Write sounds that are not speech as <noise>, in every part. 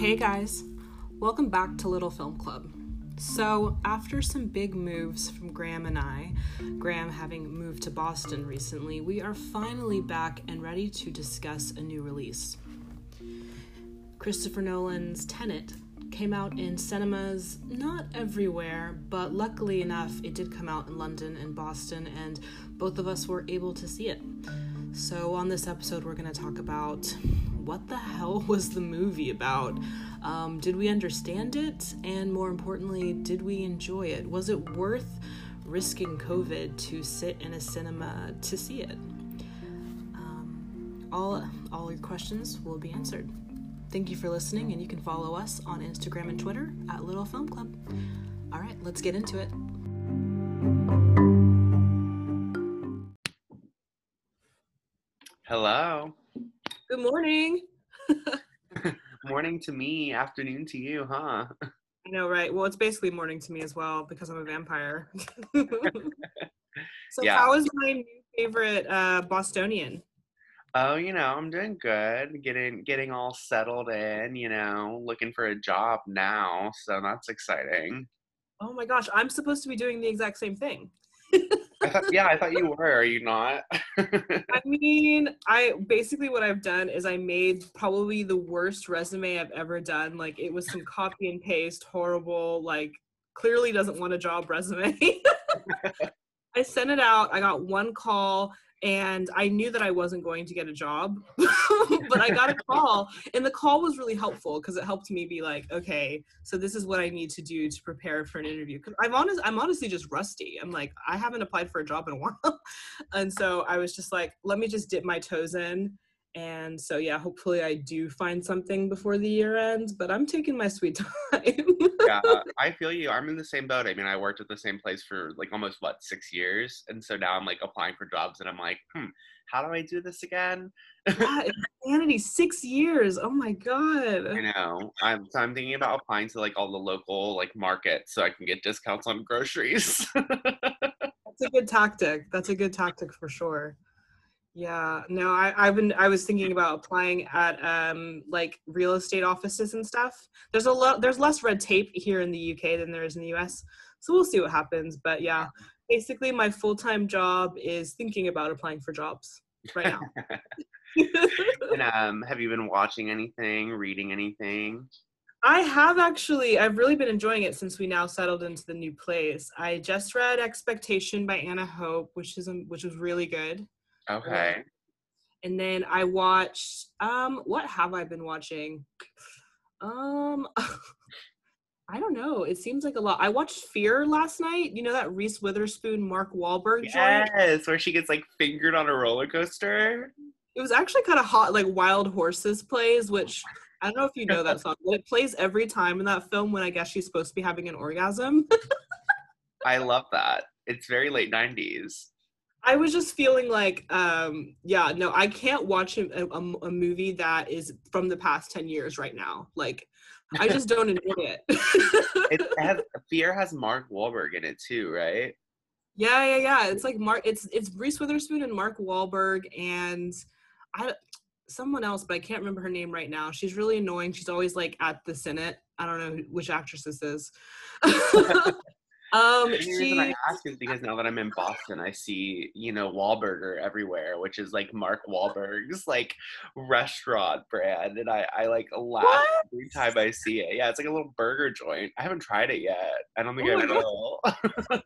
Hey guys, welcome back to Little Film Club. So, after some big moves from Graham and I, Graham having moved to Boston recently, we are finally back and ready to discuss a new release. Christopher Nolan's Tenet came out in cinemas, not everywhere, but luckily enough, it did come out in London and Boston, and both of us were able to see it. So, on this episode, we're going to talk about what the hell <laughs> was the movie about? Um, did we understand it? And more importantly, did we enjoy it? Was it worth risking COVID to sit in a cinema to see it? Um, all, all your questions will be answered. Thank you for listening, and you can follow us on Instagram and Twitter at Little Film Club. All right, let's get into it. Hello. Good morning. <laughs> Morning to me, afternoon to you, huh? I know, right? Well, it's basically morning to me as well because I'm a vampire. <laughs> so, Yeah. how is my new favorite uh, Bostonian? Oh, you know, I'm doing good. Getting getting all settled in, you know, looking for a job now, so that's exciting. Oh my gosh, I'm supposed to be doing the exact same thing. <laughs> I thought, <laughs> yeah, I thought you were. Are you not? <laughs> I mean, I basically what I've done is I made probably the worst resume I've ever done. Like it was some copy and paste, horrible, like clearly doesn't want a job resume. <laughs> I sent it out. I got one call and I knew that I wasn't going to get a job, <laughs> but I got a call and the call was really helpful because it helped me be like, okay, so this is what I need to do to prepare for an interview. Cause I'm honest, I'm honestly just rusty. I'm like, I haven't applied for a job in a <laughs> while. and so I was just like, let me just dip my toes in. And so yeah, hopefully I do find something before the year ends, but I'm taking my sweet <laughs> time. yeah, I feel you. I'm in the same boat. I mean, I worked at the same place for like almost what six years, and so now I'm like applying for jobs, and I'm like, hmm, how do I do this again? yeah, <laughs> insanity, six years. Oh my god. I know. I'm so I'm thinking about applying to like all the local like markets so I can get discounts on groceries. <laughs> That's a good tactic. That's a good tactic for sure. Yeah. No, I, I've been I was thinking about applying at um like real estate offices and stuff. There's a lot there's less red tape here in the UK than there is in the US. So we'll see what happens. But yeah, basically my full-time job is thinking about applying for jobs right now. <laughs> and um, have you been watching anything, reading anything? I have actually. I've really been enjoying it since we now settled into the new place. I just read Expectation by Anna Hope, which is um, which was really good. Okay. And then I watched. Um, what have I been watching? Um, <laughs> I don't know. It seems like a lot. I watched Fear last night. You know that Reese Witherspoon, Mark Wahlberg joint. Yes, where she gets like fingered on a roller coaster. It was actually kind of hot, like Wild Horses plays, which I don't know if you know that song, but it plays every time in that film when I guess she's supposed to be having an orgasm. <laughs> I love that. It's very late '90s. I was just feeling like, um, yeah, no, I can't watch a, a, a movie that is from the past 10 years right now. Like, I just don't enjoy it. <laughs> It has <laughs> Fear has Mark Wahlberg in it too, right? yeah, yeah, yeah. It's like Mark, it's it's Reese Witherspoon and Mark Wahlberg and I someone else, but I can't remember her name right now. She's really annoying. She's always like at the Senate. I don't know which actress this is. <laughs> um, The reason I ask is because now that I'm in Boston, I see you know Wahlburger everywhere, which is like Mark Wahlberg's like restaurant brand, and I I like laugh What? every time I see it. Yeah, it's like a little burger joint. I haven't tried it yet. I don't think Oh I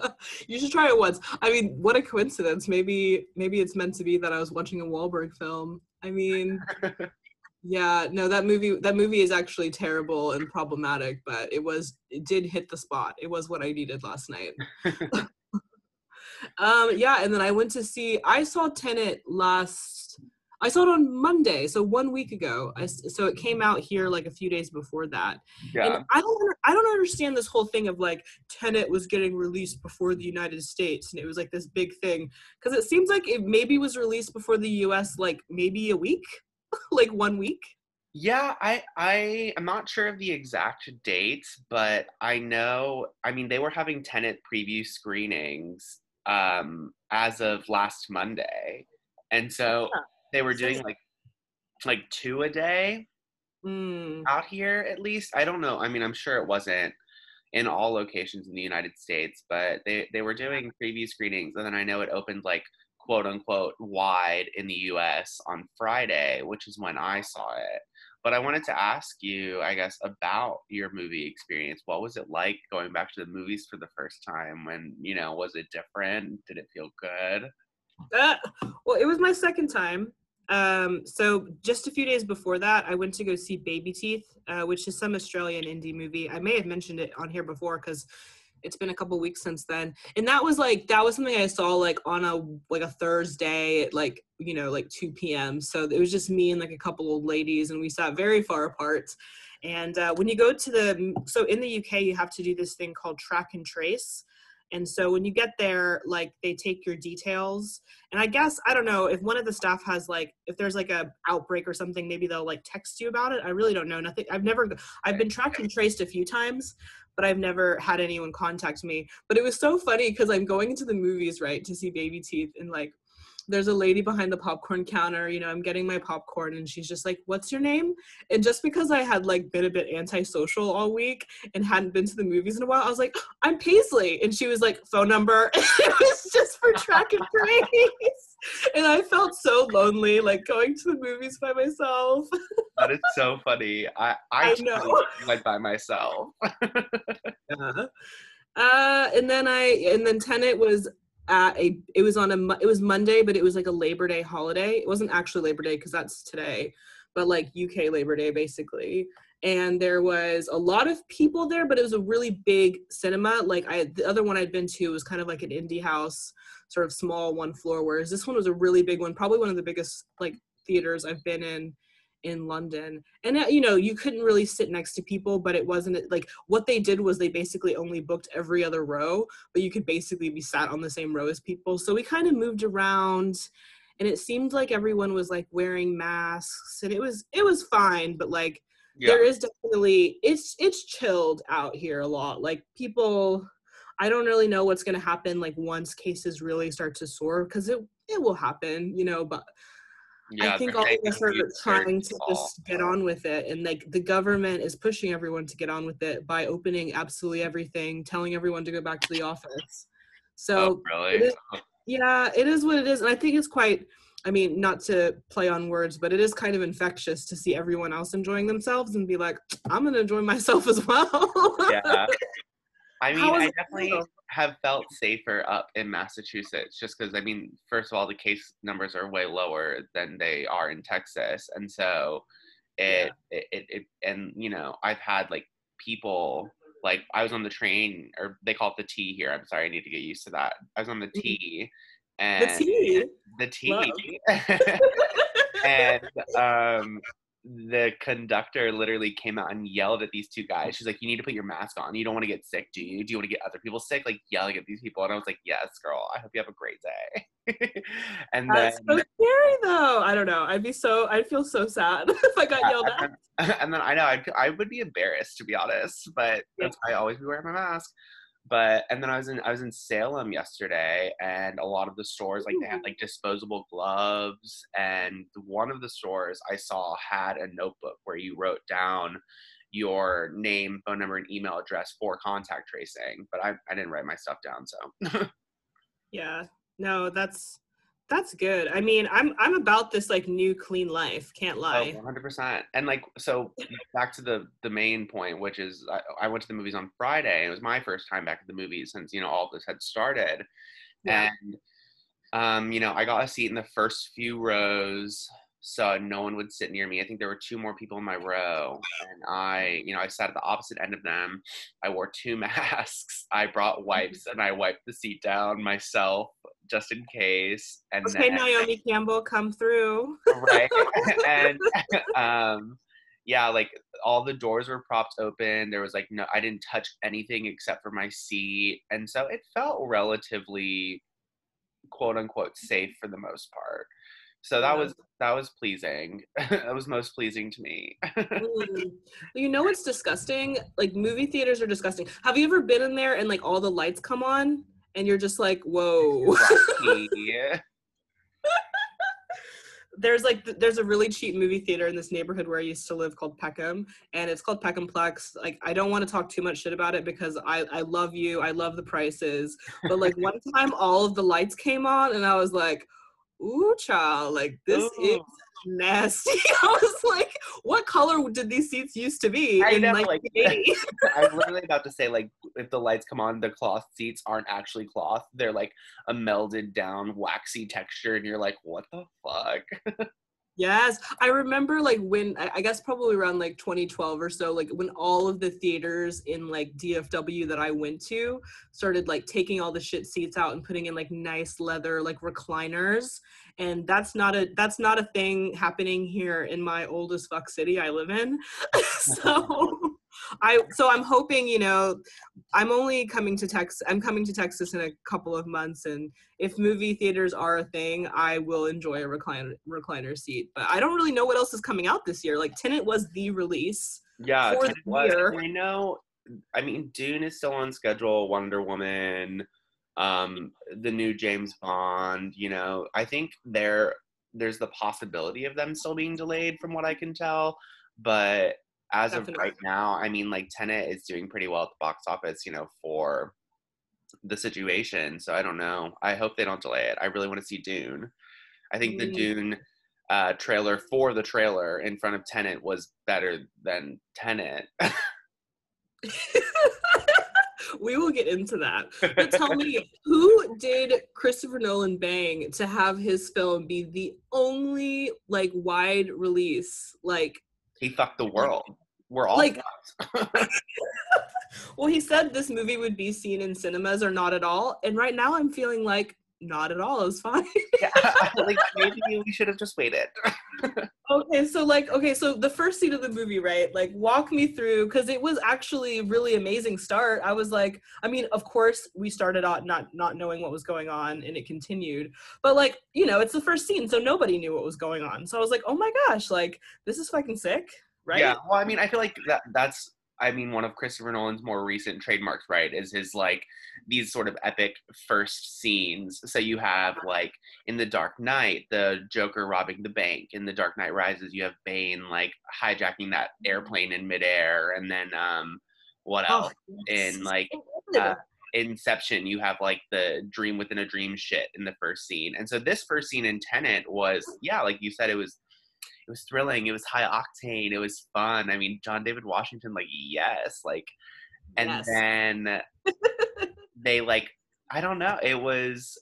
will. <laughs> you should try it once. I mean, what a coincidence. Maybe maybe it's meant to be that I was watching a Wahlberg film. I mean, <laughs> yeah, no, that movie that movie is actually terrible and problematic, but it was it did hit the spot. It was what I needed last night. <laughs> <laughs> um, yeah, and then I went to see. I saw Tenet last. I saw it on Monday, so one week ago. I, so it came out here like a few days before that. yeah. And I don't I don't understand this whole thing of like Tenet was getting released before the United States and it was like this big thing because it seems like it maybe was released before the US like maybe a week <laughs> like one week Yeah, I I am not sure of the exact dates, but I know. I mean, they were having Tenet preview screenings um, as of last Monday, and so Yeah. they were doing like like two a day Mm. out here at least. I don't know. I mean, I'm sure it wasn't in all locations in the United States, but they they were doing preview screenings, and then I know it opened like quote unquote wide in the U.S. on Friday, which is when I saw it. But I wanted to ask you, I guess, about your movie experience. What was it like going back to the movies for the first time? When you know, was it different? Did it feel good? Uh, well, it was my second time. Um, so just a few days before that, I went to go see Baby Teeth, uh, which is some Australian indie movie. I may have mentioned it on here before because it's been a couple weeks since then. And that was like that was something I saw like on a like a Thursday at like you know like 2 p.m. So it was just me and like a couple old ladies, and we sat very far apart. And uh, when you go to the so in the UK, you have to do this thing called track and trace. And so when you get there, like they take your details and I guess I don't know if one of the staff has like if there's like a outbreak or something, maybe they'll like text you about it. I really don't know. Nothing. I've never. I've been tracked and traced a few times, but I've never had anyone contact me. But it was so funny because I'm going into the movies right to see Baby Teeth and like there's a lady behind the popcorn counter. You know, I'm getting my popcorn and she's just like, "What's your name?" And just because I had like been a bit antisocial all week and hadn't been to the movies in a while, I was like, "I'm Paisley," and she was like, "Phone number." <laughs> it was just for track and trace <laughs> and I felt so lonely, like going to the movies by myself. That is so funny. I I, I know. went by myself. <laughs> Uh, and then I, and then Tenet was at a, it was on a, it was Monday, but it was like a Labor Day holiday. It wasn't actually Labor Day because that's today, but like UK Labor Day basically. And there was a lot of people there, but it was a really big cinema. Like I, the other one I'd been to was kind of like an indie house, sort of small one floor, whereas this one was a really big one, probably one of the biggest like theaters I've been in in London. And uh, you know, you couldn't really sit next to people, but it wasn't like what they did was they basically only booked every other row, but you could basically be sat on the same row as people. So we kind of moved around and it seemed like everyone was like wearing masks and it was it was fine, but like Yeah. there is definitely it's it's chilled out here a lot. Like people I don't really know what's going to happen like once cases really start to soar cuz it it will happen, you know, but yeah, I think all of us are trying to just get on with it. And like the government is pushing everyone to get on with it by opening absolutely everything, telling everyone to go back to the office. So Oh, really? it is- <laughs> yeah, it is what it is. And I think it's quite, I mean, not to play on words, but it is kind of infectious to see everyone else enjoying themselves and be like, I'm going to enjoy myself as well. yeah. <laughs> I mean, I definitely feel? have felt safer up in Massachusetts just because, I mean, first of all, the case numbers are way lower than they are in Texas. And so it, it, it, it, and, you know, I've had like people, like, I was on the train, or they call it the T here. I'm sorry, I need to get used to that. I was on the T. And the T. the T. <laughs> <laughs> And um the conductor literally came out and yelled at these two guys. She's like, "You need to put your mask on. You don't want to get sick, do you? Do you want to get other people sick?" Like yelling at these people, and I was like, "Yes, girl. I hope you have a great day." <laughs> and then, That's so scary though. I don't know. I'd be so, I'd feel so sad <laughs> if I got yelled at. and then, <laughs> and then I know I'd, I would be embarrassed to be honest, but that's why I always be wearing my mask. But and then I was in I was in Salem yesterday, and a lot of the stores like they had mm. like disposable gloves, and one of the stores I saw had a notebook where you wrote down your name, phone number, and email address for contact tracing. But I I didn't write my stuff down, so <laughs> Yeah. No, that's that's good. I mean, I'm I'm about this like new clean life. Can't Oh, lie. 100%. And like, so back to the the main point, which is I, I went to the movies on Friday. It was my first time back at the movies since you know all this had started, Yeah. and um, you know I got a seat in the first few rows, so no one would sit near me. I think there were two more people in my row, and I, you know, I sat at the opposite end of them. I wore two <laughs> masks. I brought wipes, and I wiped the seat down myself just in case. And Okay, then, Naomi Campbell, come through. right <laughs> and <laughs> um yeah like all the doors were propped open there was like no i didn't touch anything except for my seat and so it felt relatively quote unquote safe for the most part so that Yeah. was that was pleasing <laughs> that was most pleasing to me Mm. You know what's disgusting? Like movie theaters are disgusting. Have you ever been in there and like all the lights come on and you're just like, whoa. <laughs> There's like th- there's a really cheap movie theater in this neighborhood where I used to live called Peckham, and it's called Peckhamplex. Like I don't want to talk too much shit about it because I I love you, I love the prices, but like one <laughs> time all of the lights came on and I was like, ooh, child, like this Ooh. is nasty. <laughs> I was like, what color did these seats used to be I in know, like- 1980? I was literally about to say like if the lights come on, the cloth seats aren't actually cloth; they're like a melded down waxy texture, and you're like, what the fuck? <laughs> Yes, I remember like when I guess probably around like 2012 or so, like when all of the theaters in like DFW that I went to started like taking all the shit seats out and putting in like nice leather like recliners, and that's not a that's not a thing happening here in my old as fuck city I live in. <laughs> so I so I'm hoping you know I'm only coming to Texas. I'm coming to Texas in a couple of months, and if movie theaters are a thing, I will enjoy a recliner recliner seat. But I don't really know what else is coming out this year. Like Tenet was the release. Yeah, For was. year. I know. I mean, Dune is still on schedule. Wonder Woman, um, the new James Bond. You know, I think there there's the possibility of them still being delayed, from what I can tell. But as of right now, I mean, like Tenet is doing pretty well at the box office. You know, for the situation. So I don't know. I hope they don't delay it. I really want to see Dune. I think the Mm. Dune uh, trailer for the trailer in front of Tenet was better than Tenet. <laughs> we will get into that. But tell <laughs> me, who did Christopher Nolan bang to have his film be the only like wide release? Like, he fucked the mm-hmm. world. We're all Like- fucked. <laughs> <laughs> well, he said this movie would be seen in cinemas or not at all, and right now I'm feeling like not at all is fine. yeah, <laughs> like maybe we should have just waited. <laughs> Okay, so like, okay, so the first scene of the movie, right? Like, walk me through because it was actually a really amazing start. I was like, I mean, of course, we started out not not knowing what was going on, and it continued. But like, you know, it's the first scene, so nobody knew what was going on. So I was like, oh my gosh, like this is fucking sick, right? Yeah. Well, I mean, I feel like that that's I mean one of Christopher Nolan's more recent trademarks, right? Is his like these sort of epic first scenes. So you have like in The Dark Knight, the Joker robbing the bank. In The Dark Knight Rises, you have Bane like hijacking that airplane in midair, and then um, what else? Oh, in like uh, Inception, you have like the dream within a dream shit in the first scene. And so this first scene in Tenet was, yeah, like you said, it was it was thrilling, it was high octane, it was fun. I mean, John David Washington, like, yes, like and Yes. then <laughs> they like I don't know, it was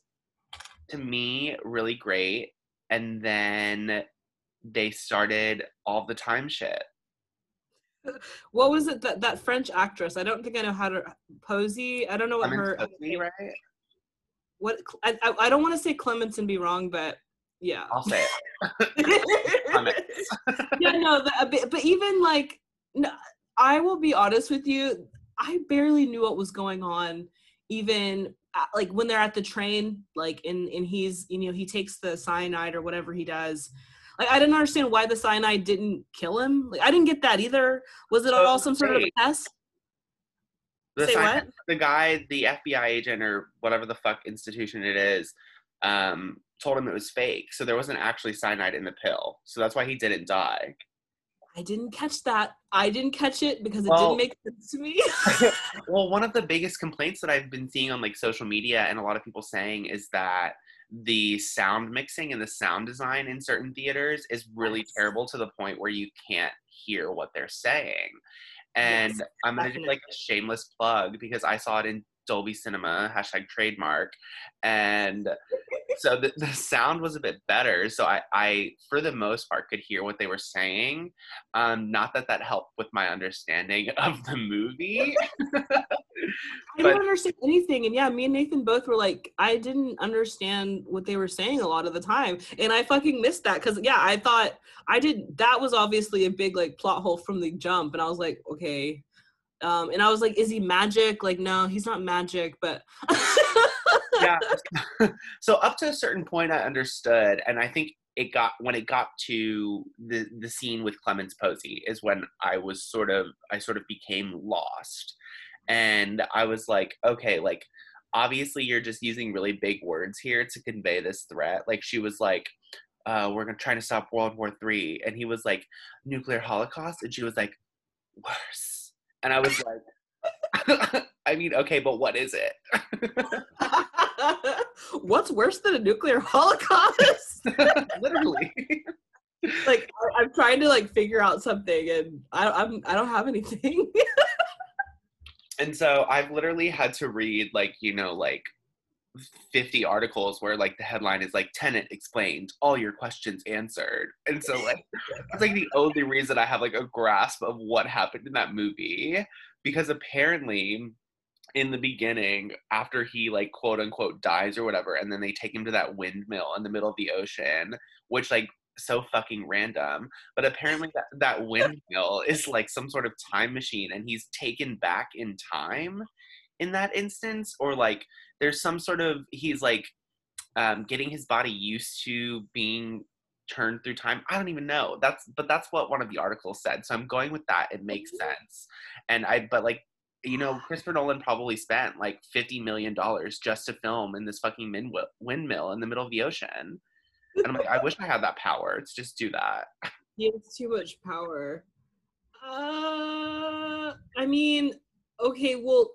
to me really great. And then they started all the time shit. <laughs> what was it that that French actress? I don't think I know how to Posey. I don't know what Clemence her. Posey, right? What I, I, I don't want to say Clements and be wrong, but yeah. I'll say it. <laughs> Yeah, no, the, but, even like, no, I will be honest with you. I barely knew what was going on, even at, like when they're at the train, like and and he's you know he takes the cyanide or whatever he does. Like I didn't understand why the cyanide didn't kill him. Like I didn't get that either. Was it all some sort of a test? the Say sci- what? the guy, the FBI agent or whatever the fuck institution it is, um, told him it was fake. So there wasn't actually cyanide in the pill. So that's why he didn't die. I didn't catch that. I didn't catch it because it Well- didn't make sense to me. <laughs> <laughs> Well, one of the biggest complaints that I've been seeing on like social media and a lot of people saying is that the sound mixing and the sound design in certain theaters is really Yes. terrible to the point where you can't hear what they're saying. And Yes, I'm gonna do like a shameless plug because I saw it in Dolby Cinema, hashtag trademark. And so the, the sound was a bit better. So I, I, for the most part, could hear what they were saying. Um, not that that helped with my understanding <laughs> of the movie. <laughs> I didn't understand anything. And yeah, me and Nathan both were like, I didn't understand what they were saying a lot of the time. And I fucking missed that because, yeah, I thought I did. That was obviously a big like plot hole from the jump. And I was like, okay. Um, and I was like, is he magic? Like, no, he's not magic, but. yeah. <laughs> <laughs> so up to a certain point, I understood, and I think it got when it got to the the scene with Clemence Posey is when I was sort of I sort of became lost, and I was like, okay, like obviously you're just using really big words here to convey this threat. Like she was like. uh, we're gonna try to stop World War Three, and he was like, nuclear holocaust, and she was like, worse, and I was like, <laughs> I mean, okay, but what is it? <laughs> What's worse than a nuclear holocaust? <laughs> Literally. like I- I'm trying to like figure out something, and I, I'm I don't have anything. And so I've literally had to read like, you know, like 50 articles where like the headline is like Tenet explained, all your questions answered. And so like it's like the only reason I have like a grasp of what happened in that movie. Because apparently in the beginning, after he like quote unquote dies or whatever, and then they take him to that windmill in the middle of the ocean, which like so fucking random. But apparently that, that windmill is like some sort of time machine and he's taken back in time in that instance, or like there's some sort of he's like um, getting his body used to being turned through time. I don't even know. That's but that's what one of the articles said. So I'm going with that. It makes sense. And I but like you know, Christopher Nolan probably spent like fifty million dollars just to film in this fucking min- windmill in the middle of the ocean. And I'm like, I wish I had that power. Let's just do that. <laughs> He has too much power. Uh, I mean, okay, well,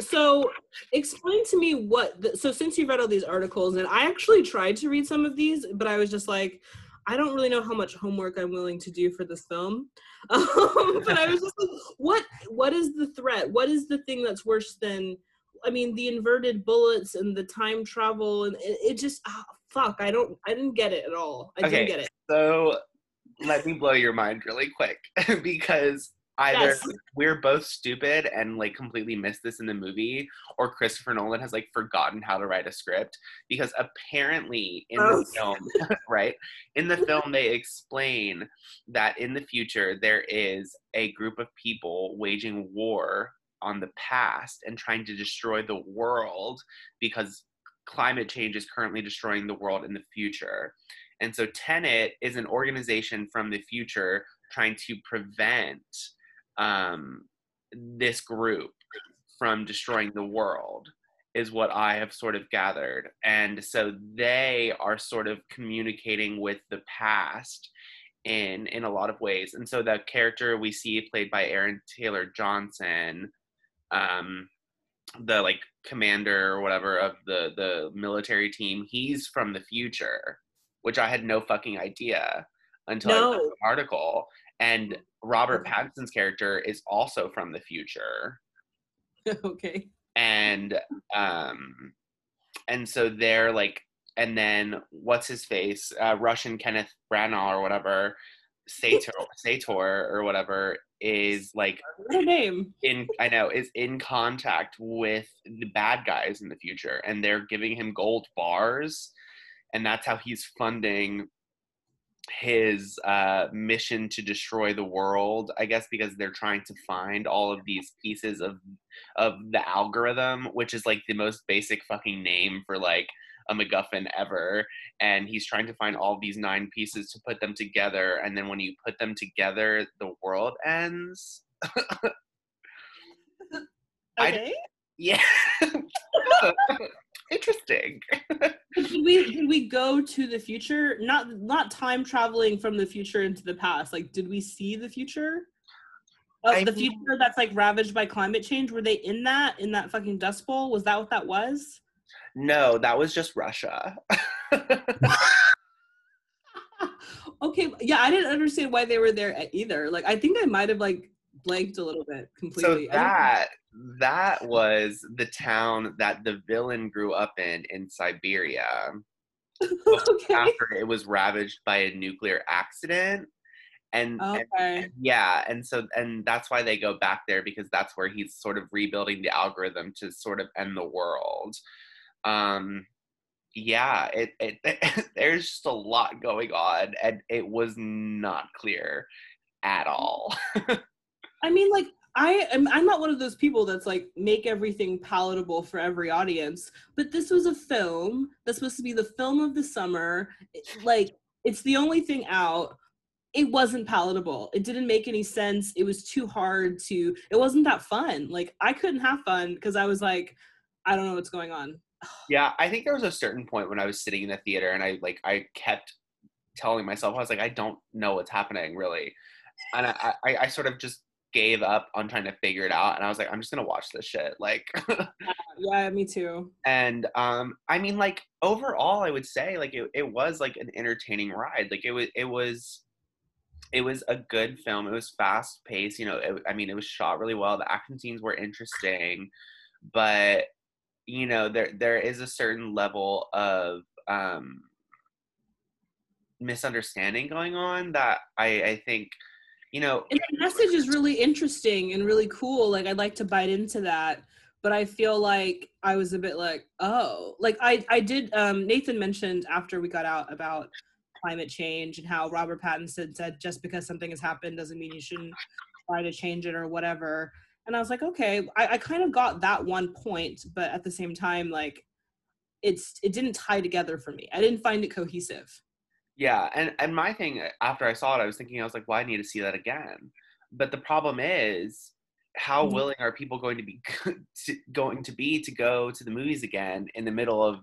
so explain to me what. The, so since you've read all these articles, and I actually tried to read some of these, but I was just like, I don't really know how much homework I'm willing to do for this film. <laughs> Um, but I was just like, what? What is the threat? What is the thing that's worse than? I mean, the inverted bullets and the time travel, and it, it just ah, fuck. I don't. I didn't get it at all. I Okay. didn't get it. So let me blow your mind really quick <laughs> because either Yes. we're both stupid and like completely missed this in the movie, or Christopher Nolan has like forgotten how to write a script because apparently in the film, <laughs> right? In the film, they explain that in the future there is a group of people waging war on the past and trying to destroy the world because climate change is currently destroying the world in the future. And so Tenet is an organization from the future trying to prevent um, this group from destroying the world, is what I have sort of gathered. And so they are sort of communicating with the past in in a lot of ways. And so the character we see played by Aaron Taylor Johnson, um, the like commander or whatever of the the military team, he's from the future, which I had no fucking idea until I read the article. And <laughs> Robert Pattinson's character is also from the future, <laughs> okay. and um, and so they're like, and then what's his face, uh, Russian Kenneth Branagh or whatever, Sator, <laughs> Sator or whatever is like What a name. in I know is in contact with the bad guys in the future and they're giving him gold bars and that's how he's funding his uh, mission to destroy the world i guess because they're trying to find all of these pieces of of the algorithm which is like the most basic fucking name for like a MacGuffin ever, and he's trying to find all these nine pieces to put them together, and then when you put them together, the world ends. <laughs> I- Yeah. <laughs> Interesting. <laughs> did we did we go to the future? Not not time traveling from the future into the past. Like, did we see the future? Of I the mean- future that's like ravaged by climate change. Were they in that in that fucking dust bowl? Was that what that was? No, that was just Russia. <laughs> <laughs> okay, yeah, I didn't understand why they were there either. Like, I think I might have like blanked a little bit completely. Don't- that that was the town that the villain grew up in in Siberia <laughs> okay. after it was ravaged by a nuclear accident. And, and Okay. yeah, and so and that's why they go back there because that's where he's sort of rebuilding the algorithm to sort of end the world. Um yeah, it, it <laughs> there's just a lot going on and it was not clear at all. <laughs> I mean, like, I am. I'm not one of those people that's like make everything palatable for every audience. But this was a film that's supposed to be the film of the summer. Like, it's the only thing out. It wasn't palatable. It didn't make any sense. It was too hard to. It wasn't that fun. Like, I couldn't have fun because I was like, I don't know what's going on. <sighs> Yeah, I think there was a certain point when I was sitting in the theater and I like I kept telling myself, I was like, I don't know what's happening really, and I, I, I sort of just gave up on trying to figure it out, and I was like, I'm just gonna watch this shit, like. <laughs> yeah, me too. And um, I mean, like overall, I would say like it, it was like an entertaining ride. Like it was it was it was a good film. It was fast paced. You know, it, I mean, it was shot really well. The action scenes were interesting, but you know, there there is a certain level of um, misunderstanding going on that I I think you know and the message is really interesting and really cool like i'd like to bite into that but i feel like i was a bit like oh like i i did um nathan mentioned after we got out about climate change and how robert pattinson said just because something has happened doesn't mean you shouldn't try to change it or whatever. And i was like okay. I, I kind of got that one point but at the same time like it's it didn't tie together for me. I didn't find it cohesive yeah, and and my thing uh, after I saw it, I was thinking I was like, well, I need to see that again. But the problem is, how mm-hmm. willing are people going to be <laughs> to, going to be to go to the movies again in the middle of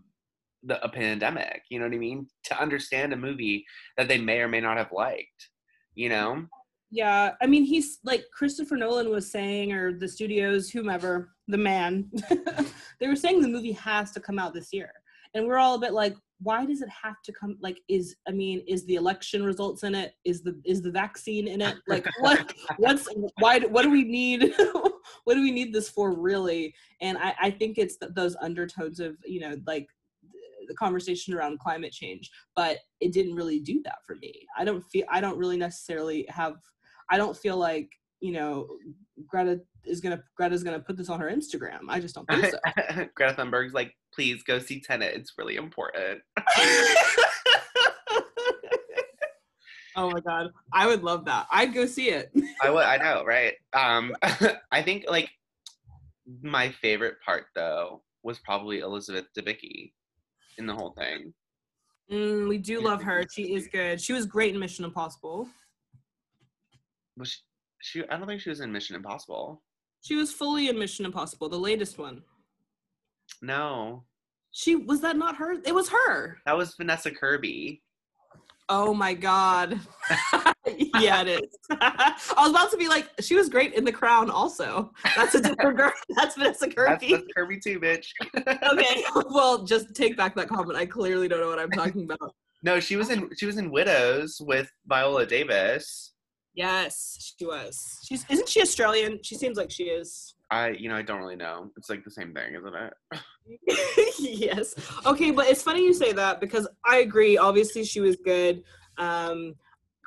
the, a pandemic? You know what I mean? To understand a movie that they may or may not have liked. You know? Yeah, I mean, he's like Christopher Nolan was saying, or the studios, whomever, the man, <laughs> they were saying the movie has to come out this year and we're all a bit like why does it have to come like is i mean is the election results in it? Is the is the vaccine in it? Like <laughs> what what's why what do we need <laughs> what do we need this for really? And i i think it's those undertones of you know like the conversation around climate change but it didn't really do that for me. I don't feel i don't really necessarily have i don't feel like you know greta is gonna greta's gonna put this on her instagram. I just don't think so. <laughs> Greta thunberg's like please go see Tenet. It's really important. <laughs> oh my god, I would love that. I'd go see it. <laughs> I would. I know, right? Um, <laughs> I think like my favorite part though was probably Elizabeth Debicki in the whole thing. Mm, we do love her. She is good. She was great in Mission Impossible. Was she, she? I don't think she was in Mission Impossible. She was fully in Mission Impossible, the latest one. No. She was that not her? It was her. That was Vanessa Kirby. Oh my god. <laughs> yeah, it is. I was about to be like, she was great in The Crown. Also, that's a different girl. <laughs> That's Vanessa Kirby. That's, that's Kirby too, bitch. <laughs> okay, well, just take back that comment. I clearly don't know what I'm talking about. No, she was in she was in Widows with Viola Davis. Yes, she was. She's isn't she Australian? She seems like she is. I you know I don't really know. It's like the same thing, isn't it? <laughs> yes. Okay, but it's funny you say that because I agree. Obviously, she was good. Um,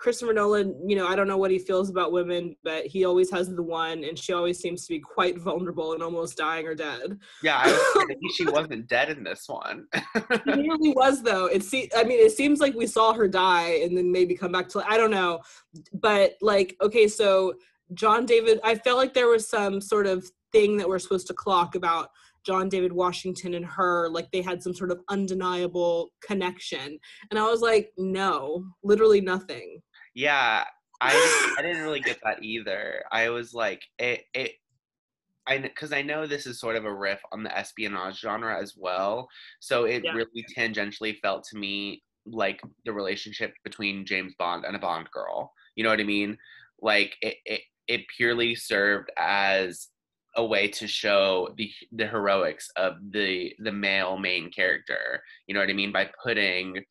Christopher Nolan, you know, I don't know what he feels about women, but he always has the one, and she always seems to be quite vulnerable and almost dying or dead. Yeah, I was <laughs> she wasn't dead in this one. she really was, though. It se- I mean, it seems like we saw her die and then maybe come back to. I don't know, but like, okay, so John David, I felt like there was some sort of thing that we're supposed to clock about John David Washington and her, like they had some sort of undeniable connection. And I was like, no, literally nothing. Yeah, I <laughs> I didn't really get that either. I was like, it it I because I know this is sort of a riff on the espionage genre as well. So it yeah. really tangentially felt to me like the relationship between James Bond and a Bond girl. You know what I mean? Like it, it it purely served as a way to show the the heroics of the the male main character. You know what I mean by putting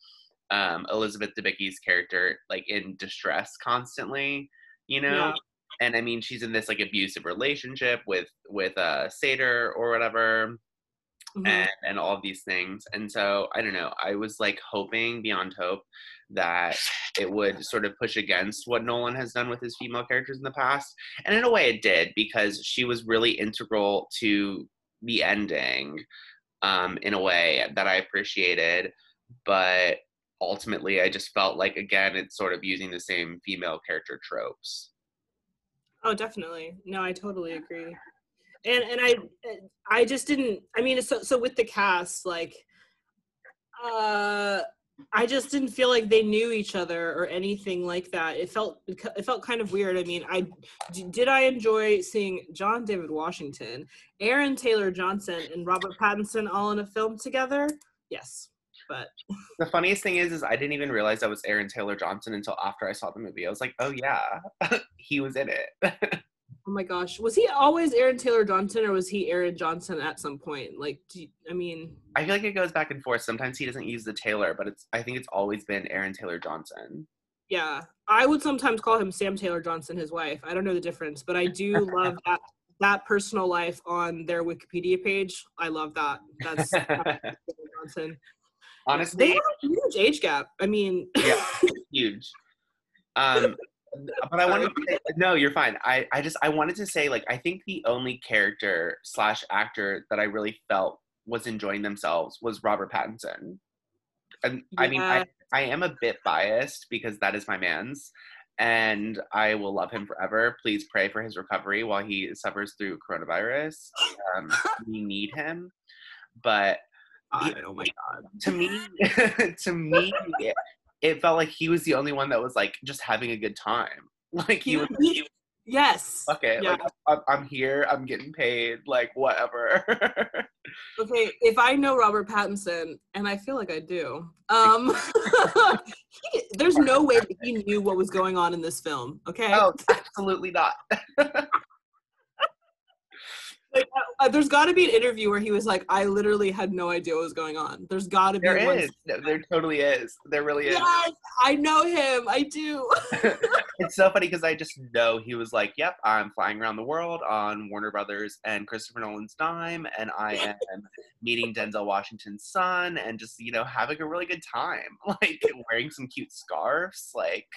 um, Elizabeth Debicki's character like in distress constantly. You know, yeah. and I mean she's in this like abusive relationship with with uh Sator or whatever. Mm-hmm. And, and all of these things. And so I don't know. I was like hoping beyond hope that it would <laughs> sort of push against what Nolan has done with his female characters in the past. And in a way, it did because she was really integral to the ending um, in a way that I appreciated. But ultimately, I just felt like, again, it's sort of using the same female character tropes. Oh, definitely. No, I totally agree. And and I I just didn't. I mean, so so with the cast, like, uh I just didn't feel like they knew each other or anything like that. It felt it felt kind of weird. I mean, I did I enjoy seeing John David Washington, Aaron Taylor Johnson, and Robert Pattinson all in a film together. Yes, But <laughs> the funniest thing is, is I didn't even realize that was Aaron Taylor Johnson until after I saw the movie. I was like, oh yeah, <laughs> he was in it. <laughs> oh my gosh, was he always Aaron Taylor Johnson, or was he Aaron Johnson at some point? Like, you, I mean, I feel like it goes back and forth. Sometimes he doesn't use the Taylor, but it's I think it's always been Aaron Taylor Johnson. Yeah, I would sometimes call him Sam Taylor Johnson, his wife. I don't know the difference, but I do love <laughs> that that personal life on their Wikipedia page. I love that. That's <laughs> Johnson. Honestly, they have a huge age gap. I mean, yeah, <laughs> huge. Um, but I wanted to say, no, you're fine. I, I just I wanted to say like I think the only character slash actor that I really felt was enjoying themselves was Robert Pattinson. And yeah. I mean I, I am a bit biased because that is my man's and I will love him forever. Please pray for his recovery while he suffers through coronavirus. Um, we need him. But God, oh my god. To me <laughs> to me it felt like he was the only one that was like just having a good time. <laughs> Like he was, he Yes. Okay. Yeah. Like I'm, I'm, here. I'm getting paid. Like whatever. <laughs> okay. If I know Robert Pattinson, and I feel like I do, <laughs> um, he, there's no way that he knew what was going on in this film. Okay. Oh, absolutely not. Like, uh, there's got to be an interview where he was like, "I literally had no idea what was going on." There's got to be. There is. There totally is. There really is. Yes, I know him. I do. <laughs> it's so funny because I just know he was like, "Yep, I'm flying around the world on Warner Brothers and Christopher Nolan's dime, and I am <laughs> meeting Denzel Washington's son, and just you know having a really good time, <laughs> like wearing some cute scarves, like."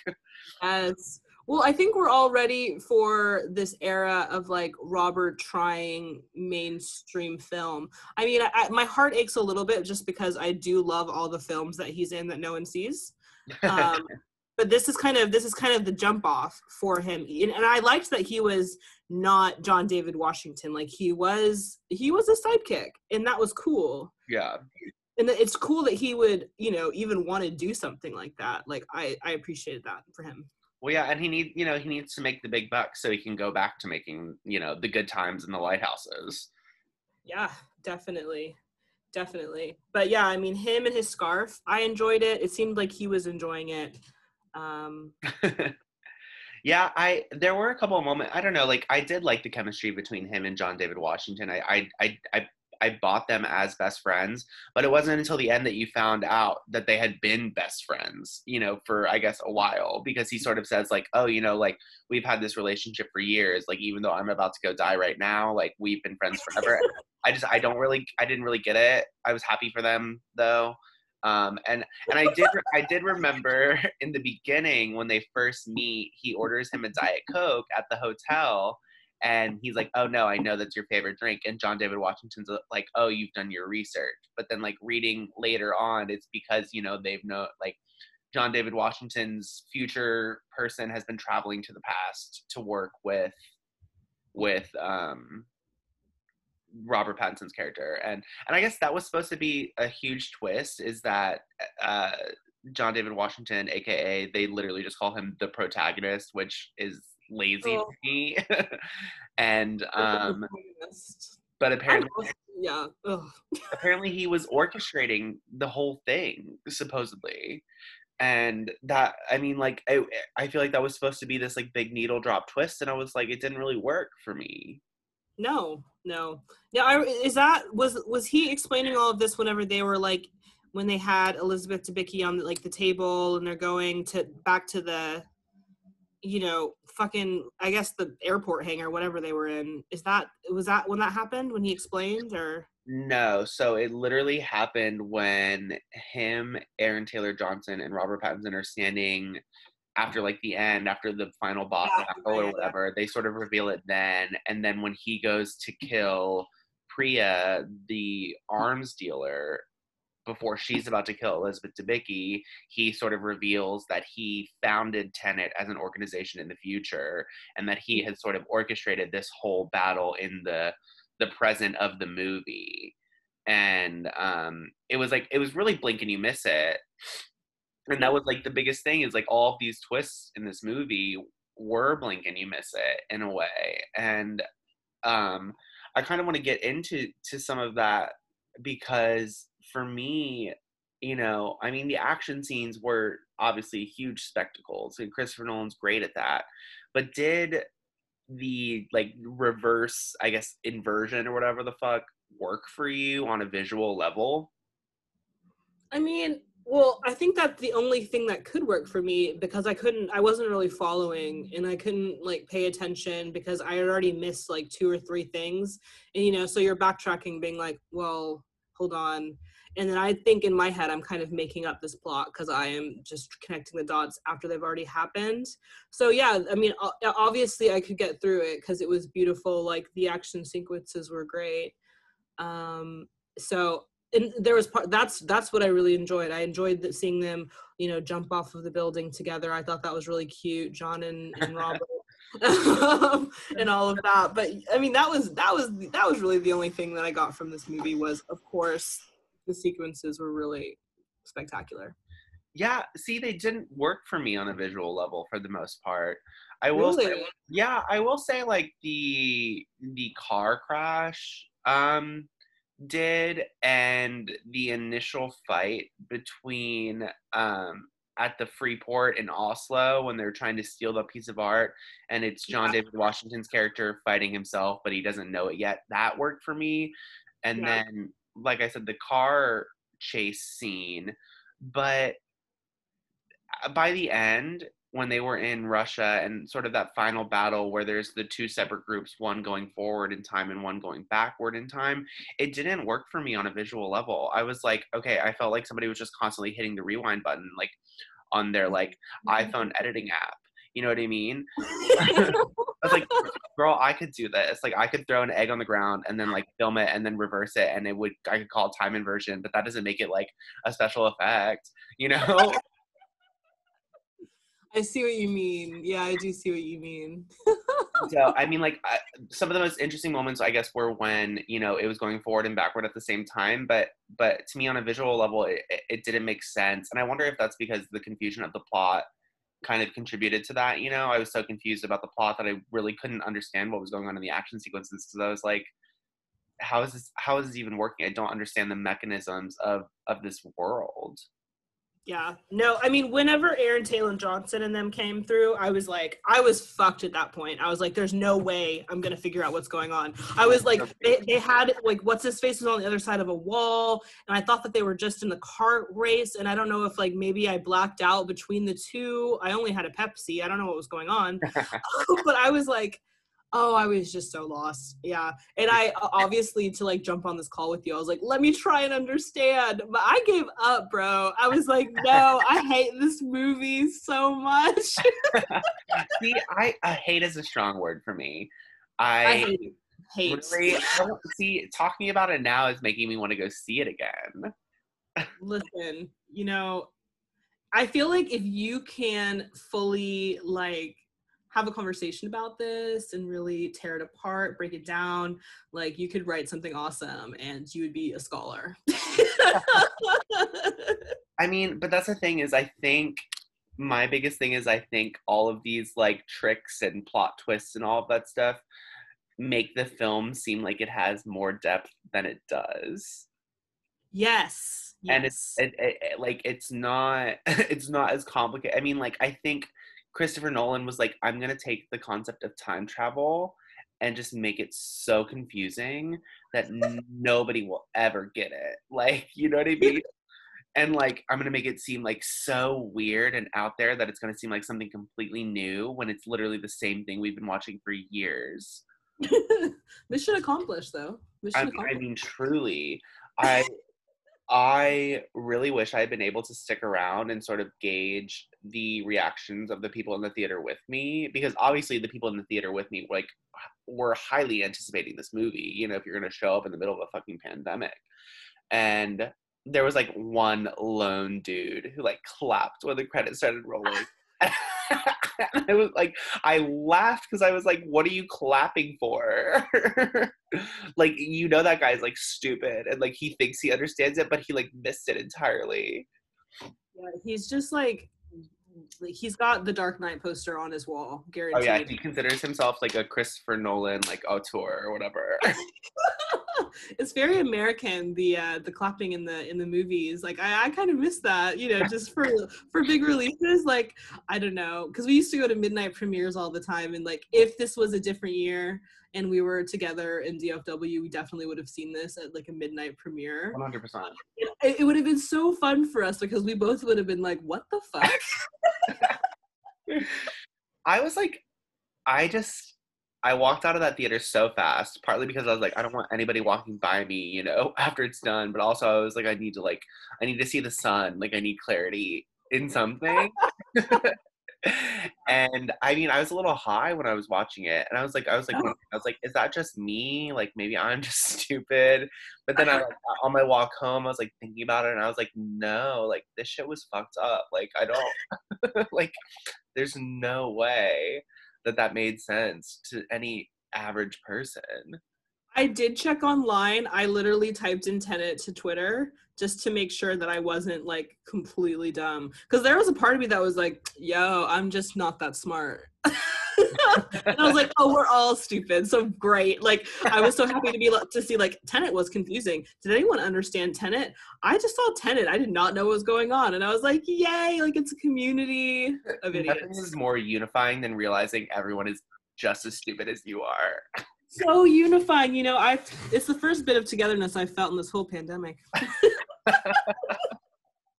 Yes. Well, I think we're all ready for this era of like Robert trying mainstream film. I mean, I, my heart aches a little bit just because I do love all the films that he's in that no one sees. Um, <laughs> but this is kind of this is kind of the jump off for him, and, and I liked that he was not John David Washington. Like he was he was a sidekick, and that was cool. Yeah and it's cool that he would you know even want to do something like that like i i appreciated that for him well, yeah, and he need you know he needs to make the big bucks so he can go back to making you know the good times in the lighthouses. Yeah, definitely, definitely. But yeah, I mean him and his scarf, I enjoyed it. It seemed like he was enjoying it. Um, <laughs> yeah, I there were a couple of moments. I don't know, like I did like the chemistry between him and John David Washington. I I I, I I bought them as best friends, but it wasn't until the end that you found out that they had been best friends, you know, for I guess a while because he sort of says like, "Oh, you know, like we've had this relationship for years, like even though I'm about to go die right now, like we've been friends forever." I just I don't really I didn't really get it. I was happy for them though. Um, and and I did I did remember <laughs> in the beginning when they first meet, he orders him a diet coke at the hotel, and he's like oh no i know that's your favorite drink and john david washington's uh, like oh you've done your research but then like reading later on it's because you know they've know like john david washington's future person has been traveling to the past to work with with um robert pattinson's character and and i guess that was supposed to be a huge twist is that uh john david washington aka they literally just call him the protagonist which is lazy oh. to me. <laughs> and um but apparently yeah apparently he was orchestrating the whole thing supposedly and that i mean like I, I feel like that was supposed to be this like big needle drop twist and i was like it didn't really work for me no no yeah I, is that was was he explaining all of this whenever they were like when they had elizabeth debicki on like the table and they're going to back to the you know, fucking, I guess the airport hangar, whatever they were in. Is that, was that when that happened, when he explained, or? No, so it literally happened when him, Aaron Taylor Johnson, and Robert Pattinson are standing after like the end, after the final boss yeah, battle or whatever. They sort of reveal it then, and then when he goes to kill Priya, the arms dealer, before she's about to kill Elizabeth Debicki, he sort of reveals that he founded Tenet as an organization in the future, and that he had sort of orchestrated this whole battle in the the present of the movie. And um, it was like it was really blink and you miss it. And that was like the biggest thing is like all of these twists in this movie were blink and you miss it in a way. And um, I kind of want to get into to some of that because for me, you know, I mean, the action scenes were obviously huge spectacles, and Christopher Nolan's great at that. But did the like reverse, I guess, inversion or whatever the fuck work for you on a visual level? I mean, well, I think that's the only thing that could work for me because I couldn't, I wasn't really following and I couldn't like pay attention because I had already missed like two or three things. And, you know, so you're backtracking, being like, well, hold on. And then I think in my head, I'm kind of making up this plot because I am just connecting the dots after they've already happened. So, yeah, I mean, obviously I could get through it because it was beautiful. Like the action sequences were great. Um, so and there was part that's that's what I really enjoyed. I enjoyed seeing them, you know, jump off of the building together. I thought that was really cute, John and, and Robert. <laughs> <laughs> and all of that but i mean that was that was that was really the only thing that i got from this movie was of course the sequences were really spectacular yeah see they didn't work for me on a visual level for the most part i will really? say yeah i will say like the the car crash um did and the initial fight between um at the Freeport in Oslo when they're trying to steal the piece of art and it's John yeah. David Washington's character fighting himself but he doesn't know it yet. That worked for me. And yeah. then like I said the car chase scene but uh, by the end when they were in Russia and sort of that final battle where there's the two separate groups, one going forward in time and one going backward in time, it didn't work for me on a visual level. I was like, okay, I felt like somebody was just constantly hitting the rewind button, like on their like mm-hmm. iPhone editing app. You know what I mean? <laughs> I was like, girl, I could do this. Like, I could throw an egg on the ground and then like film it and then reverse it, and it would I could call it time inversion, but that doesn't make it like a special effect, you know? <laughs> I see what you mean. Yeah, I do see what you mean. <laughs> so, I mean, like, I, some of the most interesting moments, I guess, were when you know it was going forward and backward at the same time. But, but to me, on a visual level, it, it didn't make sense, and I wonder if that's because the confusion of the plot kind of contributed to that. You know, I was so confused about the plot that I really couldn't understand what was going on in the action sequences because I was like, how is this? How is this even working? I don't understand the mechanisms of of this world. Yeah. No, I mean, whenever Aaron Taylor Johnson and them came through, I was like, I was fucked at that point. I was like, there's no way I'm going to figure out what's going on. I was like, they, they had, like, what's his face was on the other side of a wall. And I thought that they were just in the cart race. And I don't know if, like, maybe I blacked out between the two. I only had a Pepsi. I don't know what was going on. <laughs> <laughs> but I was like, oh i was just so lost. Yeah. And i obviously to like jump on this call with you i was like let me try and understand. But i gave up bro. I was like <laughs> no i hate this movie so much. <laughs> See I, I hate is a strong word for me. I, I hate, hate. Really, I see talking about it now is making me want to go see it again. Listen you know i feel like if you can fully like have a conversation about this and really tear it apart, break it down, like you could write something awesome and you would be a scholar. <laughs> I mean, but that's the thing is I think my biggest thing is I think all of these like tricks and plot twists and all of that stuff make the film seem like it has more depth than it does. Yes. yes. And it's it, it, like it's not <laughs> it's not as complicated. I mean, like I think Christopher Nolan was like, I'm gonna take the concept of time travel and just make it so confusing that nobody will ever get it. <laughs> Like, you know what I <laughs> mean? and like I'm gonna make it seem like so weird and out there that it's gonna seem like something completely new when it's literally the same thing we've been watching for years. <laughs> Mission accomplished, though. Mission I, accomplished. I mean, truly, I I really wish I had been able to stick around and sort of gauge the reactions of the people in the theater with me because obviously the people in the theater with me like were highly anticipating this movie, you know, if you're going to show up in the middle of a fucking pandemic. And there was like one lone dude who like clapped when the credits started rolling. <laughs> I was like, I laughed because I was like, what are you clapping for? <laughs> like, you know, that guy's like stupid and like he thinks he understands it, but he like missed it entirely. Yeah, he's just like, he's got the Dark Knight poster on his wall, guaranteed. Oh, yeah, he considers himself like a Christopher Nolan, like auteur or whatever. <laughs> <laughs> it's very American the uh, the clapping in the in the movies. Like I, I kind of miss that, you know, just for for big releases. Like I don't know, because we used to go to midnight premieres all the time, and like if this was a different year and we were together in DFW, we definitely would have seen this at like a midnight premiere. One hundred percent. It, it would have been so fun for us because we both would have been like, "What the fuck." <laughs> I was like, I just, I walked out of that theater so fast, partly because I was like, I don't want anybody walking by me, you know, <laughs> after it's done. But also, I was like, I need to like, I need to see the sun. Like, I need clarity in something. <laughs> and I mean, I was a little high when I was watching it, and I was like, I was like, Oh. I was like, is that just me? Like, maybe I'm <laughs> just stupid. But then I, uh-huh. like, on my walk home, I was like thinking about it, and I was like, no, like this shit was fucked up. Like, I don't, like, there's no way that that made sense to any average person. I did check online. I literally typed in Tenet to Twitter just to make sure that I wasn't like completely dumb. Because there was a part of me that was like, yo, I'm just not that smart. <laughs> and I was like, oh, we're all stupid. So great. Like I was so happy to be to see like Tenet was confusing. Did anyone understand Tenet? I just saw Tenet. I did not know what was going on. And I was like, yay, like it's a community of Nothing idiots. is more unifying than realizing everyone is just as stupid as you are. so unifying you know i it's the first bit of togetherness i felt in this whole pandemic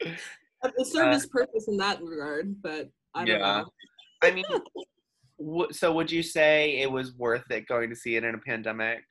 it served its purpose in that regard but i don't Yeah. know I mean, w- so would you say it was worth it going to see it in a pandemic?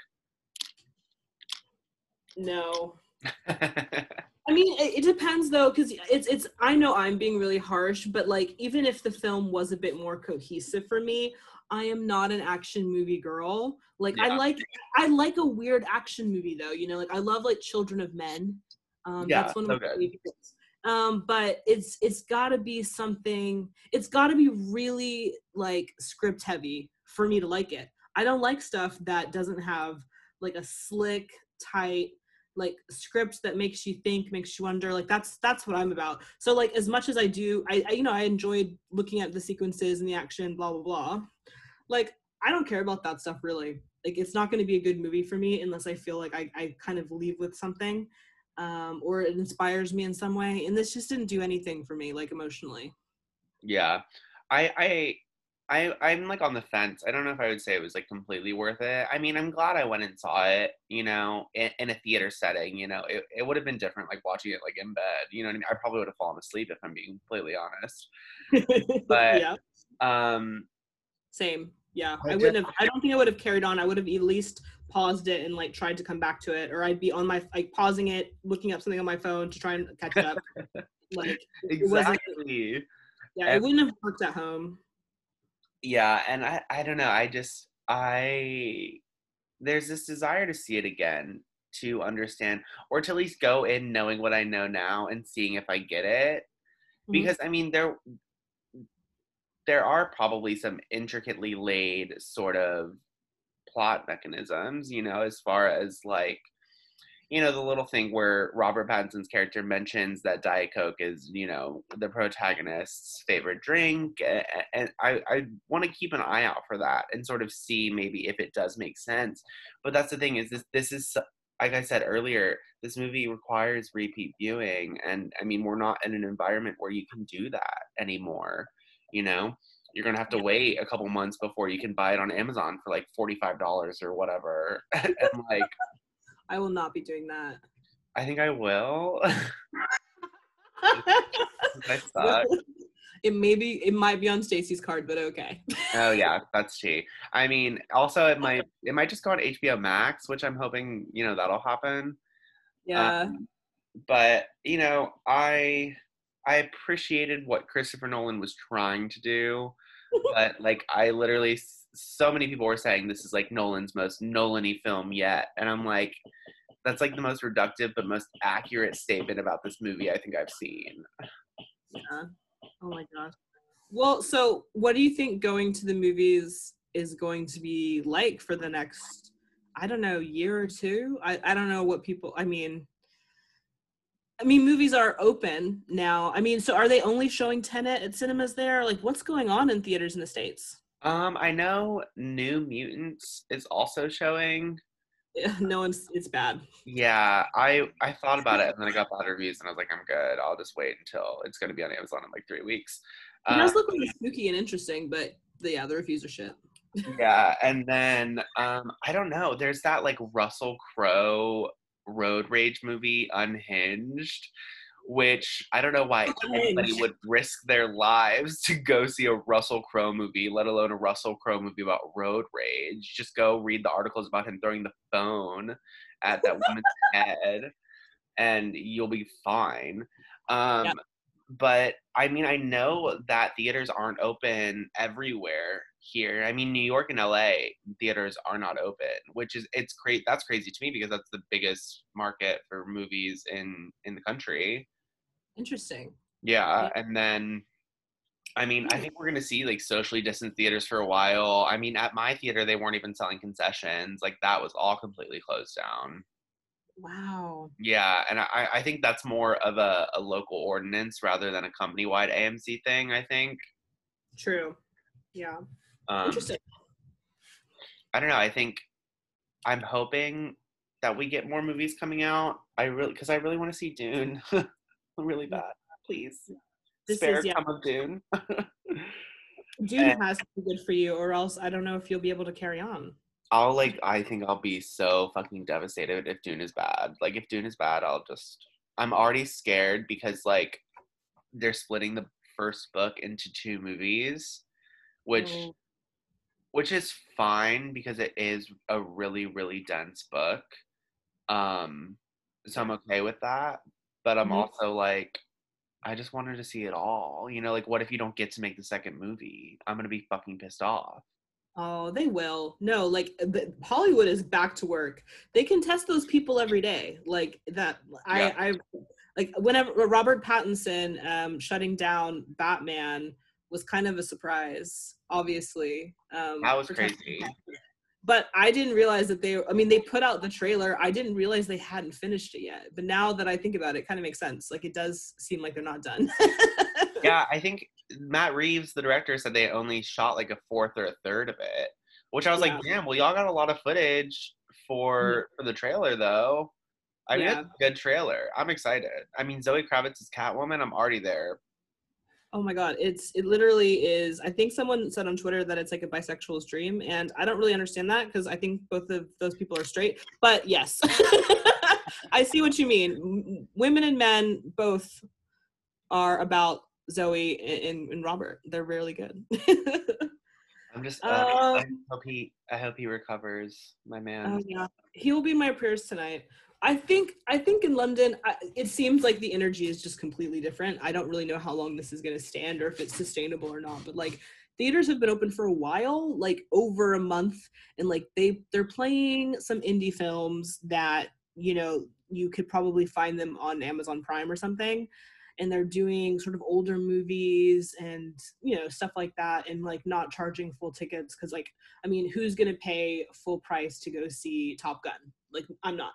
no. <laughs> I mean it, it depends though because it's it's i know i'm being really harsh but like even if the film was a bit more cohesive for me i am not an action movie girl. Like i like i like a weird action movie though you know? Like i love like children of men. Um Yeah, that's one of so my good. favorites um but it's it's got to be something it's got to be really like script heavy for me to like it. I don't like stuff that doesn't have like a slick tight like script that makes you think makes you wonder like that's that's what i'm about. So like as much as i do i, I you know i enjoyed looking at the sequences and the action blah blah blah. Like i don't care about that stuff really. Like it's not going to be a good movie for me unless i feel like i, I kind of leave with something um or it inspires me in some way and this just didn't do anything for me like emotionally yeah, I, I, I, I'm like on the fence. I don't know if I would say it was like completely worth it. I mean, I'm glad I went and saw it. You know, in, in a theater setting. You know, it, it would have been different like watching it like in bed. You know what I mean? I probably would have fallen asleep if I'm being completely honest. <laughs> But- yeah Um, same yeah I i wouldn't have i don't think i would have carried on i would have at least paused it and like tried to come back to it or i'd be on my like pausing it looking up something on my phone to try and catch up <laughs> like it exactly. yeah it wouldn't have worked at home yeah and i i don't know i just i there's this desire to see it again to understand or to at least go in knowing what i know now and seeing if i get it Mhm. because i mean there there are probably some intricately laid sort of plot mechanisms you know as far as like you know the little thing where robert pattinson's character mentions that diet coke is you know the protagonist's favorite drink and i i want to keep an eye out for that and sort of see maybe if it does make sense. But that's the thing is this this is like i said earlier this movie requires repeat viewing and i mean we're not in an environment where you can do that anymore you know? You're gonna have to wait a couple months before you can buy it on amazon for like $45 or whatever. <laughs> And like i will not be doing that. I think i will. <laughs> I suck. <laughs> it may be it might be on stacy's card but okay. Oh yeah that's she i mean also it might it might just go on hbo max which i'm hoping you know that'll happen. Yeah. Um, but you know, I I appreciated what Christopher Nolan was trying to do, but like I literally, so many people were saying this is like Nolan's most Nolan-y film yet, and I'm like, that's like the most reductive but most accurate statement about this movie I think I've seen. Yeah. Oh my gosh. Well, so what do you think going to the movies is going to be like for the next, I don't know, year or two? I, I don't know what people, I mean, I mean, movies are open now. I mean, so are they only showing Tenet at cinemas there? Like, what's going on in theaters in the States? Um, I know New Mutants is also showing. <laughs> no one's it's bad. Yeah, I I thought about it and then I got bad reviews and I was like, I'm good. I'll just wait until it's going to be on Amazon in like three weeks. It does look really spooky and interesting, but the, yeah, the reviews are shit. <laughs> yeah, and then um, I don't know. There's that like Russell Crowe road rage movie, Unhinged, which I don't know why anybody would risk their lives <laughs> to go see a Russell Crowe movie, let alone a Russell Crowe movie about road rage. Just go read the articles about him throwing the phone at that woman's <laughs> head, and you'll be fine. Um, yep. But I mean, I know that theaters aren't open everywhere here. I mean, New York and LA theaters are not open, which is it's great. That's crazy to me because that's the biggest market for movies in in the country. Interesting. Yeah, and then I mean, I hmm. think we're going to see like socially distant theaters for a while. I mean, at my theater, they weren't even selling concessions. Like that was all completely closed down. Wow. Yeah, and I, I think that's more of a, a local ordinance rather than a company wide AMC thing, I think. True. Yeah. Um, Interesting. I don't know. I think I'm hoping that we get more movies coming out. I really, because I really want to see Dune, <laughs> really bad. Please, this spare is, yeah. come of Dune. <laughs> Dune and, has to be good for you, or else I don't know if you'll be able to carry on. I'll like. I think I'll be so fucking devastated if Dune is bad. Like, if Dune is bad, I'll just. I'm already scared because like they're splitting the first book into two movies, which. Mm which is fine because it is a really really dense book um so i'm okay with that but i'm mm-hmm. also like i just wanted to see it all you know like what if you don't get to make the second movie? I'm gonna be fucking pissed off. Oh they will. No like the, hollywood is back to work. They can test those people every day like that i yeah. i like whenever robert pattinson um shutting down batman was kind of a surprise, obviously. Um, that was crazy. But I didn't realize that they, I mean, they put out the trailer. I didn't realize they hadn't finished it yet. But now that I think about it, it kind of makes sense. Like it does seem like they're not done. <laughs> yeah, I think Matt Reeves, the director, said they only shot like a fourth or a third of it, which I was yeah. like, damn, well, y'all got a lot of footage for yeah. for the trailer though. I mean, yeah. good trailer. I'm excited. I mean, Zoe Kravitz is Catwoman. I'm already there. Oh my god, it's it literally is. I think someone said on Twitter that it's like a bisexual's dream, and I don't really understand that because I think both of those people are straight. But yes, <laughs> I see what you mean. Women and men both are about Zoe and, and Robert. They're really good. <laughs> I'm just. Uh, um, I hope he. I hope he recovers, my man. Oh yeah, he will be my prayers tonight. I think I think in London I, it seems like the energy is just completely different. I don't really know how long this is going to stand or if it's sustainable or not, but like theaters have been open for a while, like over a month and like they they're playing some indie films that, you know, you could probably find them on Amazon Prime or something and they're doing sort of older movies and you know stuff like that and like not charging full tickets because like i mean who's gonna pay full price to go see top gun like i'm not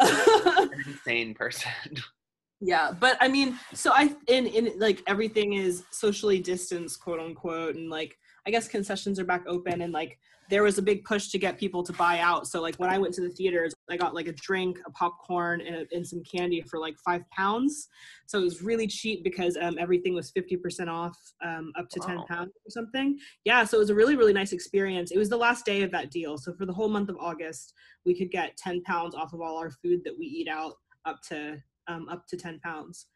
<laughs> insane person. <laughs> Yeah, but I mean, so I in in like everything is socially distanced, quote unquote, and like I guess concessions are back open, and like there was a big push to get people to buy out. So like when I went to the theaters, I got like a drink, a popcorn, and, a, and some candy for like five pounds. So it was really cheap because um, everything was fifty percent off, um, up to wow. ten pounds or something. Yeah, so it was a really really nice experience. It was the last day of that deal, so for the whole month of August, we could get ten pounds off of all our food that we eat out, up to um, up to ten pounds.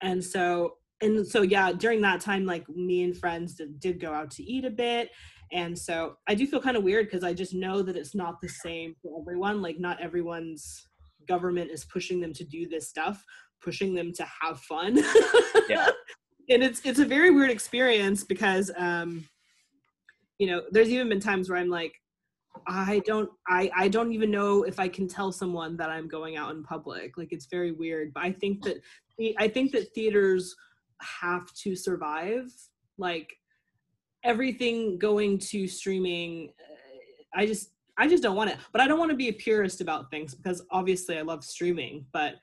And so and so yeah during that time like me and friends did, did go out to eat a bit and so i do feel kind of weird because i just know that it's not the same for everyone like not everyone's government is pushing them to do this stuff pushing them to have fun. Yeah. <laughs> And it's it's a very weird experience because um you know there's even been times where i'm like i don't i i don't even know if i can tell someone that i'm going out in public. Like it's very weird. But i think that i think that theaters have to survive like everything going to streaming uh, i just i just don't want it. But i don't want to be a purist about things because obviously i love streaming but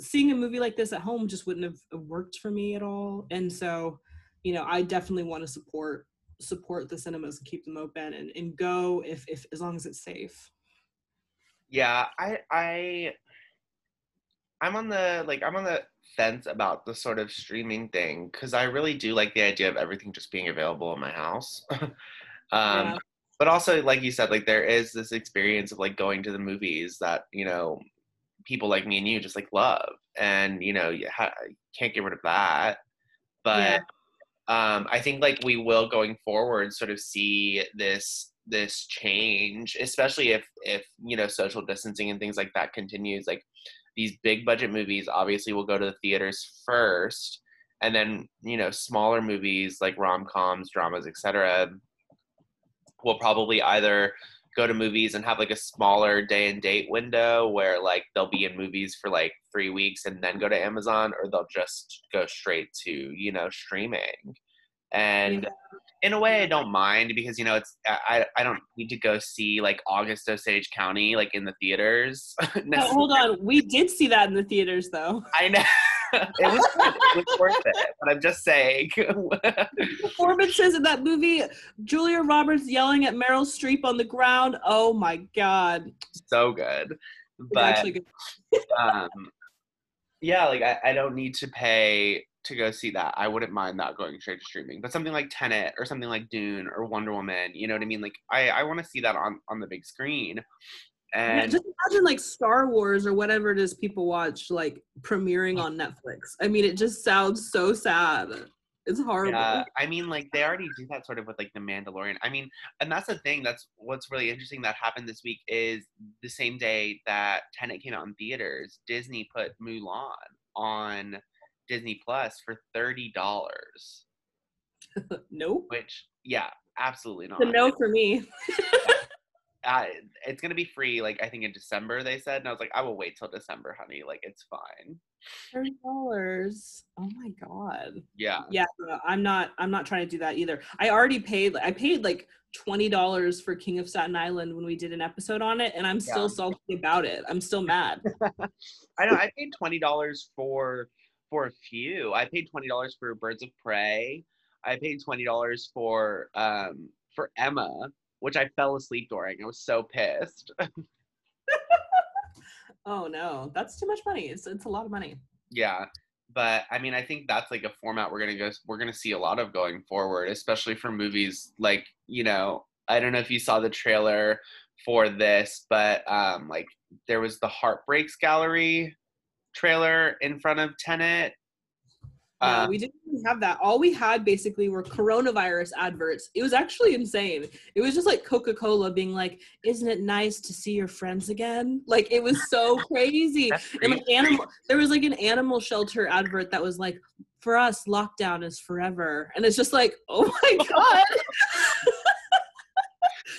seeing a movie like this at home just wouldn't have worked for me at all. And so you know i definitely want to support support the cinemas and keep them open and, and go if if as long as it's safe. Yeah, I I I'm on the like I'm on the fence about the sort of streaming thing because I really do like the idea of everything just being available in my house. <laughs> um, Yeah. But also, like you said, like there is this experience of like going to the movies that you know people like me and you just like love, and you know you ha- can't get rid of that. But um, I think like we will going forward sort of see this this change, especially if if you know social distancing and things like that continues. Like these big budget movies obviously will go to the theaters first, and then you know smaller movies like rom coms, dramas, etc. will probably either go to movies and have like a smaller day and date window where like they'll be in movies for like three weeks and then go to Amazon, or they'll just go straight to you know streaming. And in a way, I don't mind because you know it's I I don't need to go see like August Osage County like in the theaters. <laughs> No, hold on. We did see that in the theaters, though. I know. it was it was worth it, but I'm just saying. Performances in that movie, Julia Roberts yelling at Meryl Streep on the ground. Oh my god! so good, but good. um, yeah, like I, I don't need to pay to go see that. I wouldn't mind that going straight to streaming. But something like Tenet or something like Dune or Wonder Woman, you know what I mean? Like I, I want to see that on on the big screen. Yeah, just imagine like Star Wars or whatever it is people watch, like premiering on Netflix. I mean, it just sounds so sad. It's horrible. Yeah, I mean, like they already do that sort of with like the Mandalorian. I mean, and that's the thing. That's what's really interesting that happened this week is the same day that Tenet came out in theaters, Disney put Mulan on Disney Plus for thirty dollars. <laughs> nope. Which, yeah, absolutely not. No for me. <laughs> Uh, it's gonna be free. Like I think in December they said, and I was like, I will wait till December, honey. Like it's fine. Thirty dollars. Oh my god. Yeah. Yeah, I'm not. I'm not trying to do that either. I already paid. I paid like twenty dollars for King of Staten Island when we did an episode on it, and I'm still Yeah. salty about it. I'm still mad. <laughs> I know. I paid twenty dollars for for a few. I paid twenty dollars for Birds of Prey. I paid twenty dollars for um for Emma, which I fell asleep during. I was so pissed. <laughs> oh no, that's too much money. It's it's a lot of money. yeah, but I mean, I think that's like a format we're gonna go. We're gonna see a lot of going forward, especially for movies like you know. I don't know if you saw the trailer for this, but um, like there was the Heartbreaks Gallery trailer in front of Tenet. Um, we didn't have that. All we had basically were coronavirus adverts. It was actually insane. It was just like Coca Cola being like, "Isn't it nice to see your friends again?" Like it was so <laughs> crazy. And like animal, there was like an animal shelter advert that was like, "For us, lockdown is forever," and it's just like, "Oh my <laughs> god." <laughs>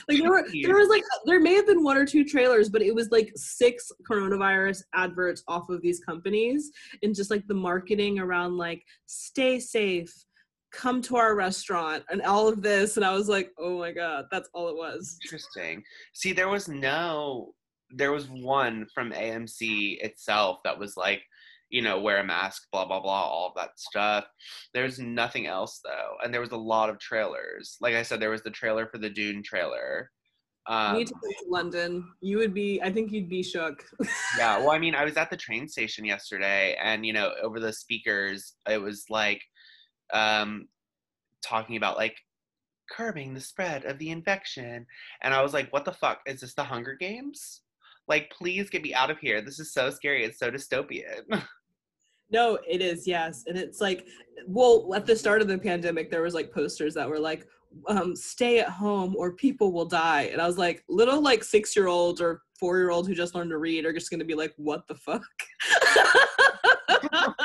like there were there was like there may have been one or two trailers but it was like six coronavirus adverts off of these companies and just like the marketing around like stay safe. Come to our restaurant and all of this and i was like oh my god that's all it was. Interesting. See, there was no, there was one from AMC itself that was like, you know, wear a mask, blah, blah, blah, all of that stuff. There's nothing else though. And there was a lot of trailers. Like I said, there was the trailer for the Dune trailer. you Um, need to go to london you would be i think you'd be shook <laughs> yeah, well, I mean, I was at the train station yesterday and, you know, over the speakers, it was like, um, talking about like curbing the spread of the infection. And I was like, what the fuck? Is this the Hunger Games? Like, please get me out of here. This is so scary. It's so dystopian. <laughs> No, it is, yes. And it's like, well, at the start of the pandemic, there was like posters that were like, um, stay at home or people will die. And I was like, little like six year olds or four year olds who just learned to read are just gonna be like, what the fuck? <laughs>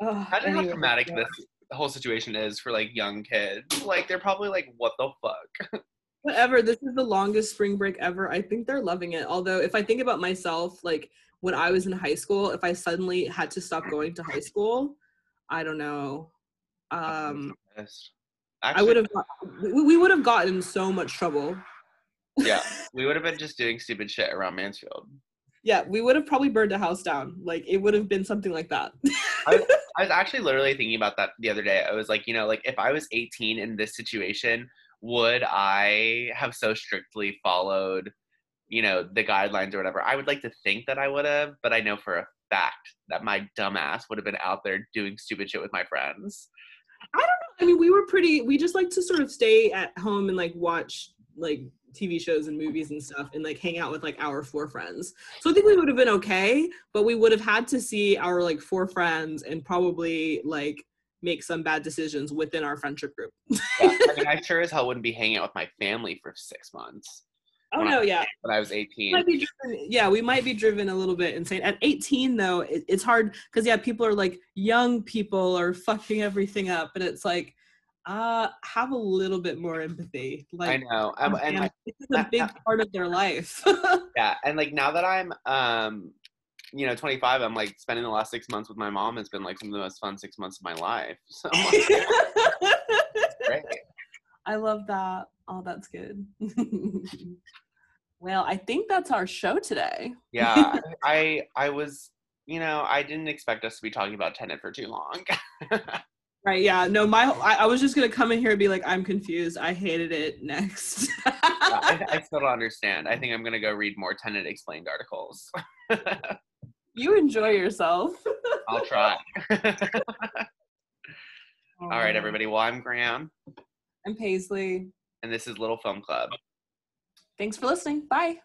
oh, Imagine how traumatic yeah. this whole situation is for like young kids. Like, they're probably like, what the fuck? Whatever. This is the longest spring break ever. I think they're loving it. Although, if I think about myself, like when I was in high school, if I suddenly had to stop going to high school, I don't know. Um, Pissed. I would have. We, we would have gotten in so much trouble. yeah, <laughs> we would have been just doing stupid shit around Mansfield. Yeah, we would have probably burned a house down. Like it would have been something like that. I was <laughs> actually literally thinking about that the other day. I was like, you know, like if I was 18 in this situation, would I have so strictly followed you know, the guidelines or whatever. I would like to think that I would have, but I know for a fact that my dumbass would have been out there doing stupid shit with my friends. I don't know. I mean, we were pretty. We just like to sort of stay at home and like watch like TV shows and movies and stuff, and like hang out with like our four friends. So I think we would have been okay, but we would have had to see our like four friends and probably like make some bad decisions within our friendship group. yeah, I <laughs> mean, I sure as hell wouldn't be hanging out with my family for six months. Oh no, yeah. When I was 18. Driven, yeah, we might be driven a little bit insane. At 18 though, it, it's hard because yeah, people are like young people are <laughs> fucking everything up, and it's like, uh, have a little bit more empathy. Like I know, I'm, and this is a big part of their life. <laughs> yeah, and like now that I'm um you know 25 i'm like spending the last six months with my mom has been like some of the most fun six months of my life <laughs> so great. i love that oh that's good <laughs> well i think that's our show today <laughs> yeah i i was you know i didn't expect us to be talking about Tenet for too long <laughs> Right. Yeah. No, my I, I, was just gonna come in here and be like, I'm confused. I hated it. Next. I, I, still don't understand. I think I'm gonna go read more Tenet explained articles. you enjoy yourself. I'll try. All right, everybody. Well, I'm Graham. I'm Paisley. And this is Little Film Club. Thanks for listening. Bye.